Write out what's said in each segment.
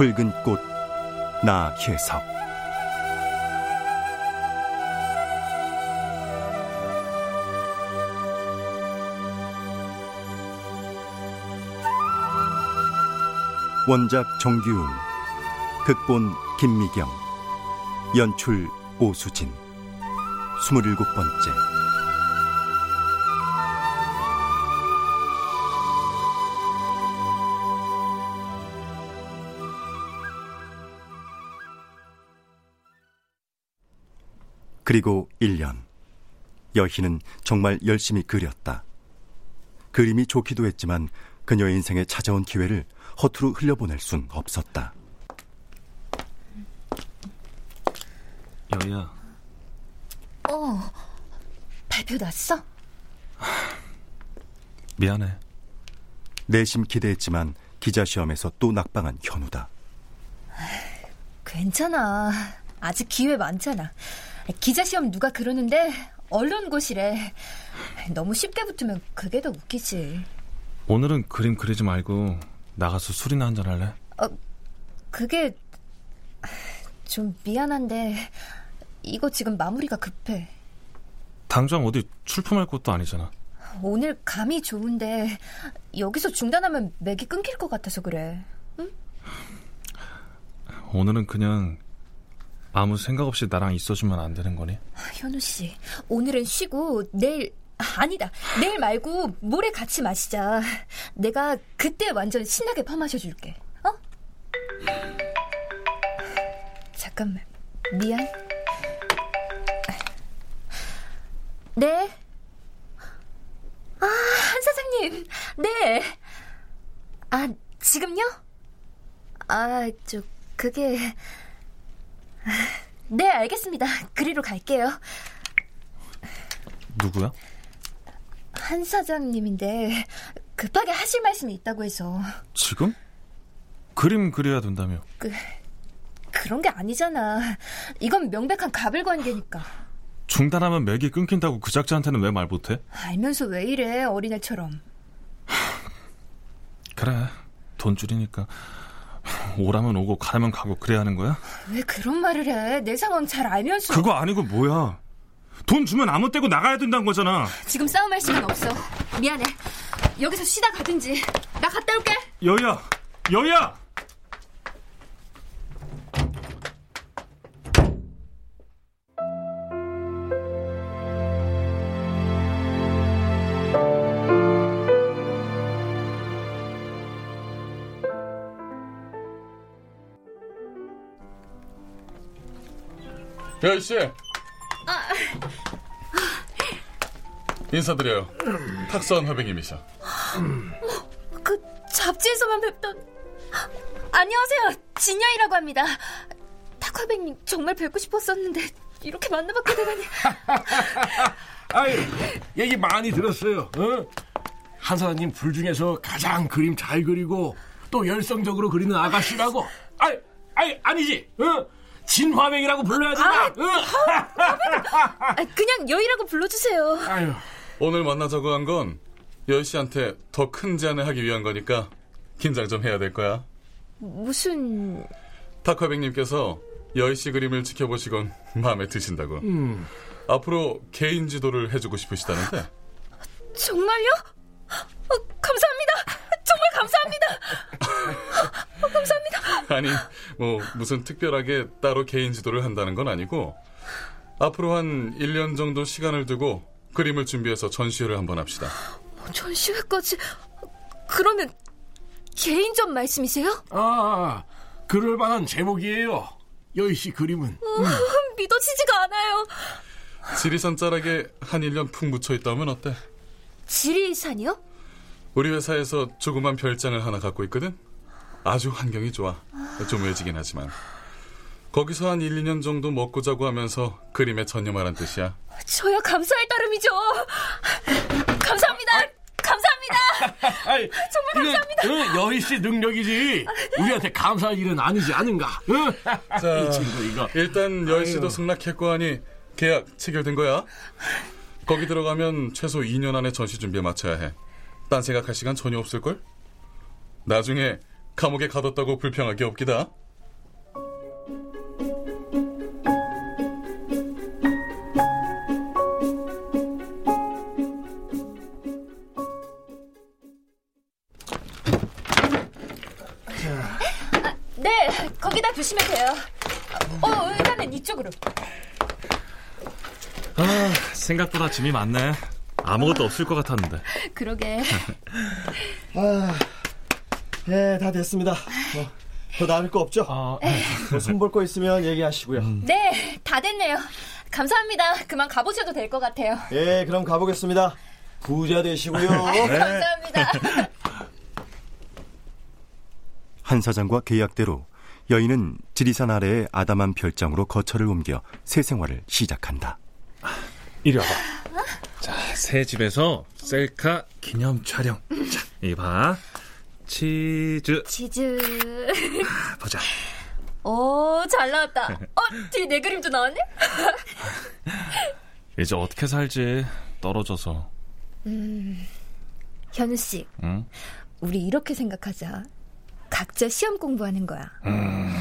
붉은 꽃 나혜석. 원작 정규웅 극본 김미경 연출 오수진. 스물일곱 번째 그리고 1년 여희는 정말 열심히 그렸다. 그림이 좋기도 했지만 그녀의 인생에 찾아온 기회를 허투루 흘려보낼 순 없었다. 여희야. 어, 발표 났어? 미안해. 내심 기대했지만 기자 시험에서 또 낙방한 현우다. 괜찮아. 아직 기회 많잖아. 기자 시험 누가 그러는데 언론고시래. 너무 쉽게 붙으면 그게 더 웃기지. 오늘은 그림 그리지 말고 나가서 술이나 한잔 할래? 어, 그게 좀 미안한데 이거 지금 마무리가 급해. 당장 어디 출품할 것도 아니잖아. 오늘 감이 좋은데 여기서 중단하면 맥이 끊길 것 같아서 그래. 응? 오늘은 그냥 아무 생각 없이 나랑 있어주면 안 되는 거니? 현우 씨, 오늘은 쉬고 내일 아니다. 내일 말고 모레 같이 마시자. 내가 그때 완전 신나게 퍼마셔 줄게. 어? 잠깐만. 미안. 네. 아, 한 사장님. 네. 아, 지금요? 아, 저 그게 네, 알겠습니다. 그리로 갈게요. 누구야? 한 사장님인데 급하게 하실 말씀이 있다고 해서. 지금? 그림 그려야 된다며. 그 그런 게 아니잖아. 이건 명백한 가불 관계니까. 중단하면 맥이 끊긴다고 그 작자한테는 왜 말 못해? 알면서 왜 이래 어린애처럼. 그래 돈 줄이니까 오라면 오고 가면 가고 그래야 하는 거야? 왜 그런 말을 해? 내 상황 잘 알면서. 그거 아니고 뭐야? 돈 주면 아무 때고 나가야 된다는 거잖아. 지금 싸움할 시간 없어. 미안해. 여기서 쉬다 가든지. 나 갔다 올게. 여야, 여야. 여희 씨. 인사드려요. 탁선 화백님이셔. 그 잡지에서만 뵙던 안녕하세요. 진여이라고 합니다. 탁화백님 정말 뵙고 싶었었는데 이렇게 만나뵙게 되다니. 아유, 얘기 많이 들었어요. 어? 한 사장님 불 중에서 가장 그림 잘 그리고 또 열성적으로 그리는 아가씨라고. 아이, 아이 아니지. 어? 진화맹이라고 불러야 된다. 아, 어? 아, 그냥 여의라고 불러주세요. 아유. 오늘 만나자고 한 건 여희 씨한테 더 큰 제안을 하기 위한 거니까 긴장 좀 해야 될 거야. 무슨 탁화백님께서 여희 씨 그림을 지켜보시곤 마음에 드신다고. 음. 앞으로 개인 지도를 해주고 싶으시다는데. 정말요? 어, 감사합니다. 정말 감사합니다. 어, 감사합니다. 아니, 뭐, 무슨 특별하게 따로 개인 지도를 한다는 건 아니고, 앞으로 한 1년 정도 시간을 두고 그림을 준비해서 전시회를 한번 합시다. 전시회까지 그러면 개인전 말씀이세요? 아, 그럴 만한 제목이에요. 여희 씨 그림은. 어, 믿어지지가 않아요. 지리산 자락에 한 1년 푹 묻혀 있다면 어때? 지리산이요? 우리 회사에서 조그만 별장을 하나 갖고 있거든? 아주 환경이 좋아. 좀 외지긴 하지만. 거기서 한 1, 2년 정도 먹고 자고 하면서 그림에 전념하란 뜻이야. 저야 감사할 따름이죠. 감사합니다. 감사합니다. 아이, 정말 감사합니다. 어, 여희 씨 능력이지. 우리한테 감사할 일은 아니지 않은가? 어? 자, 이 친구 이거. 일단 여희 씨도. 승낙했고 하니 계약 체결된 거야. 거기 들어가면 최소 2년 안에 전시 준비에 마쳐야 해. 딴 생각할 시간 전혀 없을걸? 나중에 감옥에 가뒀다고 불평할 게 없기다. 네, 거기다 두시면 돼요. 어, 일단은 이쪽으로. 아, 생각보다 짐이 많네. 아무것도 없을 것 같았는데. 그러게. 아, 예, 다 됐습니다. 뭐, 더 나을 거 없죠? 아, 뭐 손볼 거 있으면 얘기하시고요. 네, 다 됐네요. 감사합니다. 그만 가보셔도 될 것 같아요. 예, 그럼 가보겠습니다. 부자 되시고요. 감사합니다. 한 사장과 계약대로 여인은 지리산 아래의 아담한 별장으로 거처를 옮겨 새 생활을 시작한다. 이리 와봐. 자, 새 집에서 셀카 기념 촬영. 자, 이 봐. 치즈. 치즈. 아, 보자. 오, 잘 나왔다. 어, 뒤에 내 그림도 나왔네? 이제 어떻게 살지? 떨어져서. 음, 현우 씨, 응? 우리 이렇게 생각하자. 각자 시험 공부하는 거야. 음.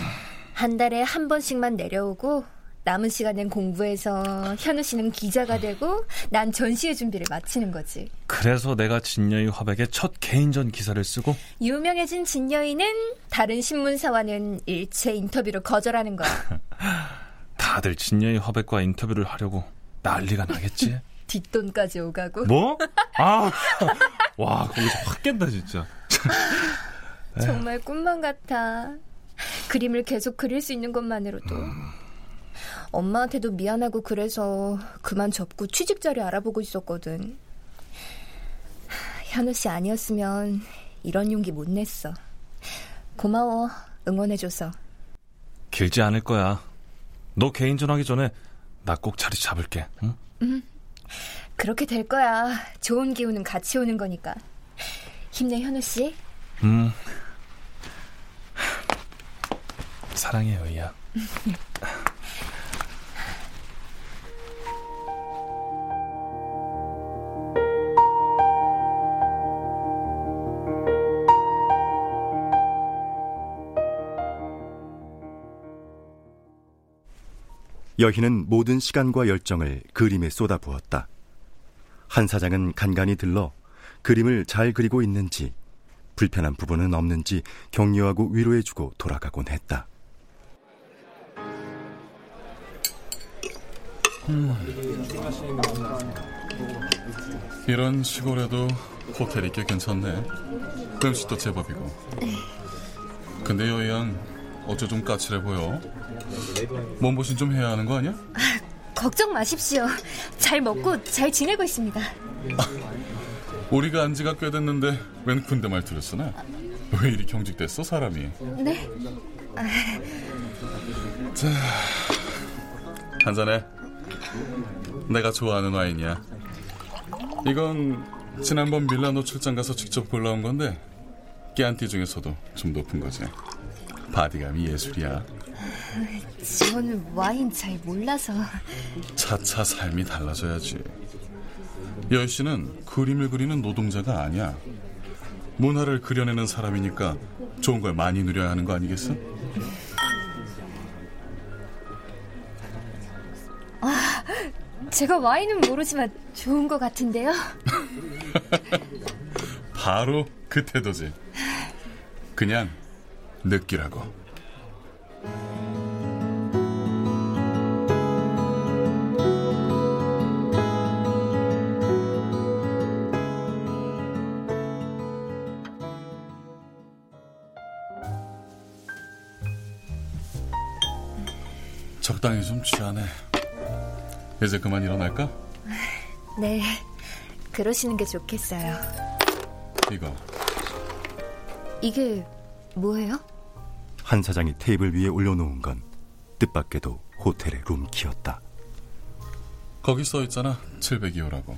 한 달에 한 번씩만 내려오고 남은 시간엔 공부해서 현우 씨는 기자가 되고 난 전시회 준비를 마치는 거지. 그래서 내가 진여이 화백의 첫 개인전 기사를 쓰고 유명해진 진여인은 다른 신문사와는 일체 인터뷰를 거절하는 거야. 다들 진여이 화백과 인터뷰를 하려고 난리가 나겠지? 뒷돈까지 오가고. 뭐? 아, 와, 거기서 확 깬다, 진짜. 정말 꿈만 같아. 그림을 계속 그릴 수 있는 것만으로도. 엄마한테도 미안하고 그래서 그만 접고 취직 자리 알아보고 있었거든. 현우 씨 아니었으면 이런 용기 못 냈어. 고마워. 응원해줘서. 길지 않을 거야. 너 개인전 하기 전에 나 꼭 자리 잡을게, 응? 음. 그렇게 될 거야. 좋은 기운은 같이 오는 거니까. 힘내, 현우 씨. 음. 사랑해, 여이야. 여희는 모든 시간과 열정을 그림에 쏟아부었다. 한 사장은 간간히 들러 그림을 잘 그리고 있는지 불편한 부분은 없는지 격려하고 위로해주고 돌아가곤 했다. 이런 시골에도 호텔이 꽤 괜찮네. 음식도 제법이고. 근데 여양 어째 좀 까칠해 보여. 몸보신 좀 해야 하는 거 아니야? 걱정 마십시오. 잘 먹고 잘 지내고 있습니다. 우리가 안 지가 꽤 됐는데 웬 군대 말투를 쓰나? 왜 이리 경직됐어 사람이? 네. 아, 자, 한 잔해. 내가 좋아하는 와인이야. 이건 지난번 밀라노 출장 가서 직접 골라온 건데 깨안띠 중에서도 좀 높은 거지. 바디감이 예술이야. 저는 와인 잘 몰라서. 차차 삶이 달라져야지. 여희 씨는 그림을 그리는 노동자가 아니야. 문화를 그려내는 사람이니까 좋은 걸 많이 누려야 하는 거 아니겠어? 아, 제가 와인은 모르지만 좋은 것 같은데요. 바로 그 태도지. 그냥 느끼라고. 적당히 좀 취하네. 이제 그만 일어날까? 네, 그러시는 게 좋겠어요. 이거 이게 뭐예요? 한 사장이 테이블 위에 올려놓은 건 뜻밖에도 호텔의 룸키였다. 거기 써 있잖아 702호라고.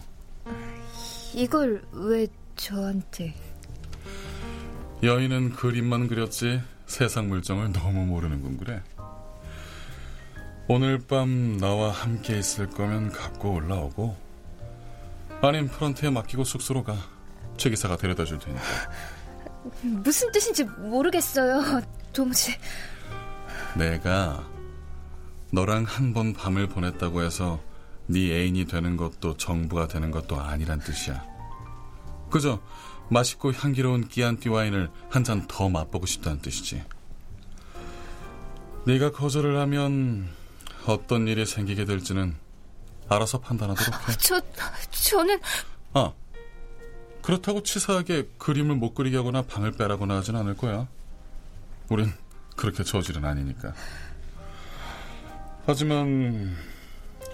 이걸 왜 저한테? 여인은 그림만 그렸지 세상 물정을 너무 모르는군 그래. 오늘 밤 나와 함께 있을 거면 갖고 올라오고 아님 프런트에 맡기고 숙소로 가. 최 기사가 데려다 줄 테니까. 무슨 뜻인지 모르겠어요. 도무지. 내가 너랑 한 번 밤을 보냈다고 해서 네 애인이 되는 것도 정부가 되는 것도 아니란 뜻이야. 그저 맛있고 향기로운 끼안띠 와인을 한 잔 더 맛보고 싶다는 뜻이지. 네가 거절을 하면 어떤 일이 생기게 될지는 알아서 판단하도록 해. 저 저는 아 그렇다고 치사하게 그림을 못 그리게 하거나 방을 빼라거나 하진 않을 거야. 우린 그렇게 저질은 아니니까. 하지만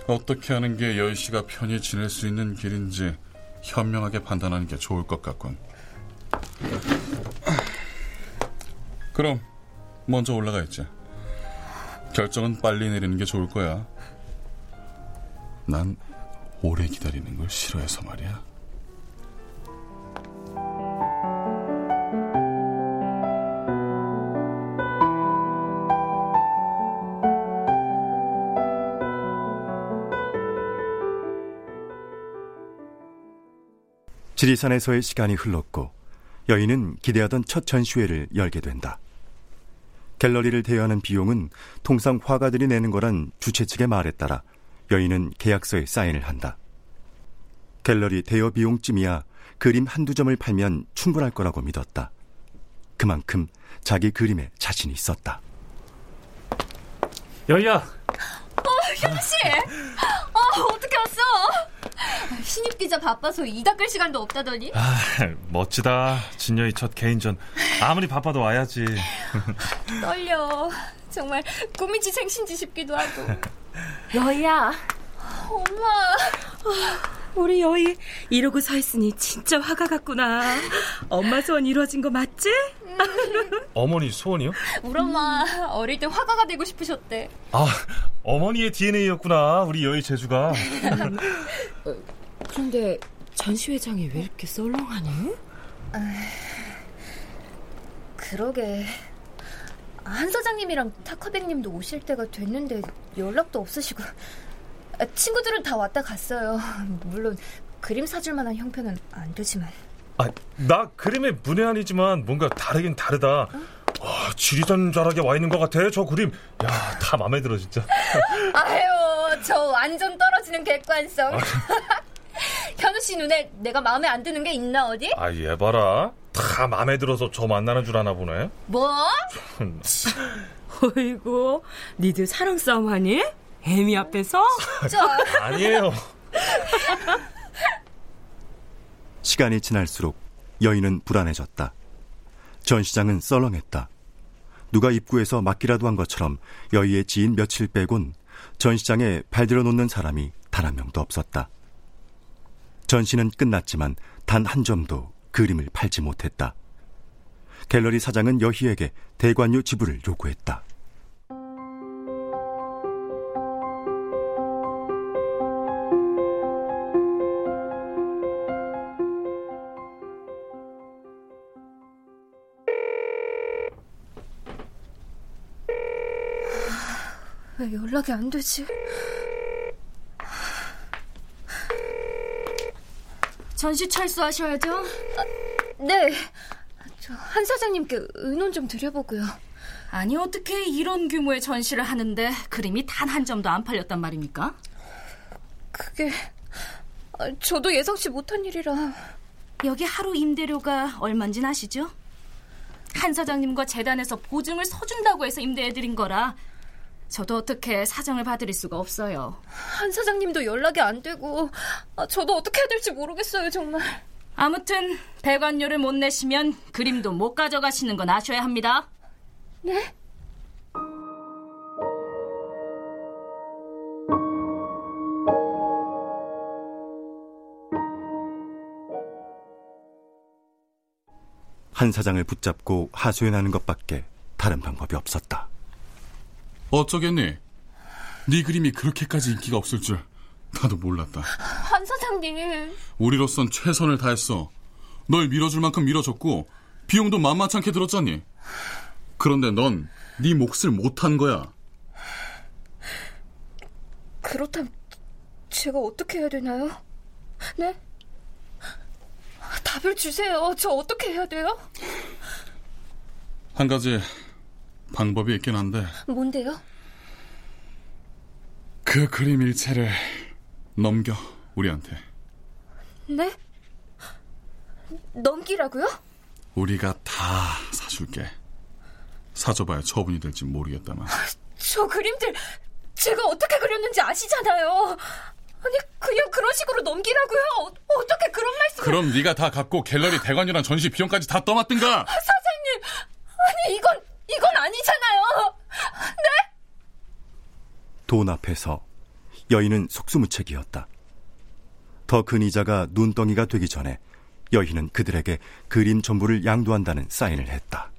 어떻게 하는 게 여희 씨가 편히 지낼 수 있는 길인지 현명하게 판단하는 게 좋을 것 같군. 그럼 먼저 올라가 있지. 결정은 빨리 내리는 게 좋을 거야. 난 오래 기다리는 걸 싫어해서 말이야. 지리산에서의 시간이 흘렀고 여인은 기대하던 첫 전시회를 열게 된다. 갤러리를 대여하는 비용은 통상 화가들이 내는 거란 주최 측의 말에 따라 여인은 계약서에 사인을 한다. 갤러리 대여 비용쯤이야 그림 한두 점을 팔면 충분할 거라고 믿었다. 그만큼 자기 그림에 자신이 있었다. 여희야! 어, 형씨! 어, 어떻게 왔어? 신입 기자 바빠서 이 닦을 시간도 없다더니. 아, 멋지다. 진여의 첫 개인전. 아무리 바빠도 와야지. 떨려. 정말 꿈이지 생신지 싶기도 하고. 여희야. 엄마. 우리 여희 이러고 서 있으니 진짜 화가 갔구나. 엄마 소원 이루어진 거 맞지? 어머니 소원이요? 우리 엄마 어릴 때 화가가 되고 싶으셨대. 아, 어머니의 DNA였구나. 우리 여의 재주가. 그런데 전시회장이 왜 이렇게 썰렁하니? 그러게. 한 사장님이랑 타커백님도 오실 때가 됐는데 연락도 없으시고 아, 친구들은 다 왔다 갔어요. 물론 그림 사줄 만한 형편은 안 되지만. 아, 나 그림의 문외한이지만 뭔가 다르긴 다르다. 어? 와, 지리산 자락에 와 있는 것 같아. 저 그림. 야, 다 마음에 들어 진짜. 아유, 저 완전 떨어지는 객관성. 아. 현우 씨 눈에 내가 마음에 안 드는 게 있나 어디? 아, 얘 봐라. 다 마음에 들어서 저 만나는 줄 아나 보네. 뭐? 어이구, 니들 사랑 싸움 하니? 애미 앞에서? 아니에요. 시간이 지날수록 여인은 불안해졌다. 전시장은 썰렁했다. 누가 입구에서 맞기라도 한 것처럼 여의의 지인 며칠 빼곤 전시장에 발들어 놓는 사람이 단 한 명도 없었다. 전시는 끝났지만 단 한 점도 그림을 팔지 못했다. 갤러리 사장은 여희에게 대관료 지불을 요구했다. 왜 연락이 안 되지? 전시 철수하셔야죠. 아, 네. 저 한 사장님께 의논 좀 드려보고요. 아니 어떻게 이런 규모의 전시를 하는데 그림이 단 한 점도 안 팔렸단 말입니까? 그게 아, 저도 예상치 못한 일이라. 여기 하루 임대료가 얼마인지 아시죠? 한 사장님과 재단에서 보증을 서준다고 해서 임대해드린 거라 저도 어떻게 사정을 봐드릴 수가 없어요. 한 사장님도 연락이 안 되고 아, 저도 어떻게 해야 될지 모르겠어요 정말. 아무튼 배관료를 못 내시면 그림도 못 가져가시는 건 아셔야 합니다. 네? 한 사장을 붙잡고 하소연하는 것밖에 다른 방법이 없었다. 어쩌겠니? 네 그림이 그렇게까지 인기가 없을 줄 나도 몰랐다. 한 사장님. 우리로선 최선을 다했어. 널 밀어줄 만큼 밀어줬고 비용도 만만찮게 들었잖니. 그런데 넌 네 몫을 못한 거야. 그렇다면 제가 어떻게 해야 되나요? 네? 답을 주세요. 저 어떻게 해야 돼요? 한 가지 방법이 있긴 한데. 뭔데요? 그 그림 일체를 넘겨 우리한테. 네? 넘기라고요? 우리가 다 사줄게. 사줘봐야 처분이 될지 모르겠다만. 저 그림들 제가 어떻게 그렸는지 아시잖아요. 아니 그냥 그런 식으로 넘기라고요? 어, 어떻게 그런 말씀을 그럼 네가 다 갖고 갤러리 대관료랑 전시 비용까지 다 떠맡든가 사장님 아니 이건 이건 아니잖아요 네? 돈 앞에서 여인은 속수무책이었다. 더 큰 이자가 눈덩이가 되기 전에 여인은 그들에게 그림 전부를 양도한다는 사인을 했다.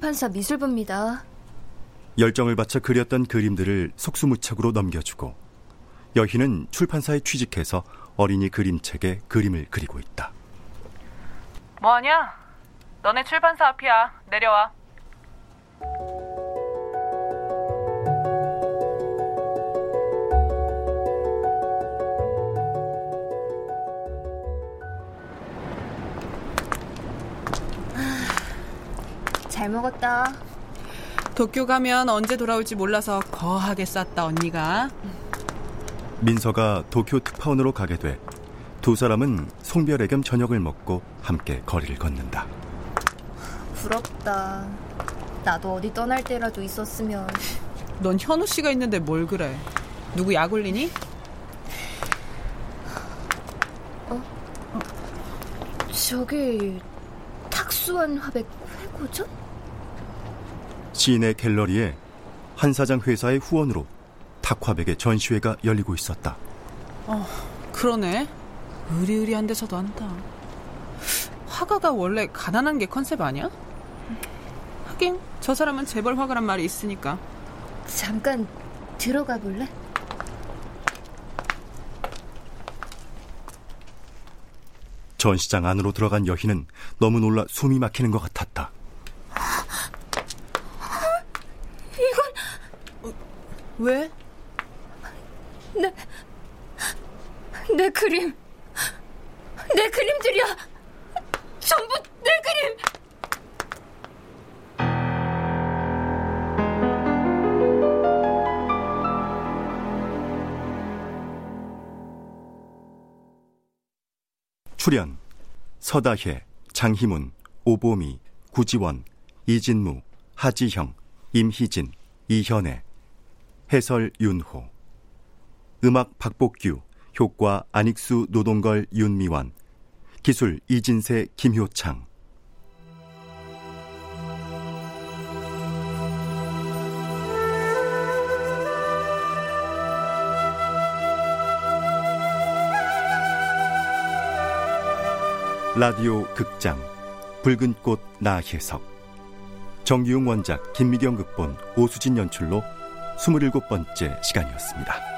판사 미술부입니다 열정을 바쳐 그렸던 그림들을 속수무책으로 넘겨주고 여희는 출판사에 취직해서 어린이 그림책에 그림을 그리고 있다. 뭐하냐? 너네 출판사 앞이야. 내려와. 잘 먹었다 도쿄 가면 언제 돌아올지 몰라서 거하게 쌌다 언니가. 민서가 도쿄 특파원으로 가게 돼 두 사람은 송별회 겸 저녁을 먹고 함께 거리를 걷는다. 부럽다 나도 어디 떠날 때라도 있었으면 넌 현우 씨가 있는데 뭘 그래? 누구 약 올리니? 저기 탁수한 화백 회고전? 시내 갤러리에 한 사장 회사의 후원으로 탁화백의 전시회가 열리고 있었다. 어, 그러네. 의리의리한 데서도 한다. 화가가 원래 가난한 게 컨셉 아니야? 하긴 저 사람은 재벌 화가란 말이 있으니까. 잠깐 들어가 볼래? 전시장 안으로 들어간 여희는 너무 놀라 숨이 막히는 것 같았다. 서다혜, 장희문, 오보미, 구지원, 이진무, 하지형, 임희진, 이현애. 해설 윤호. 음악 박복규. 효과 안익수 노동걸 윤미원 기술 이진세 김효창 라디오 극장 붉은 꽃 나혜석 정기용 원작 김미경 극본 오수진 연출로 27번째 시간이었습니다.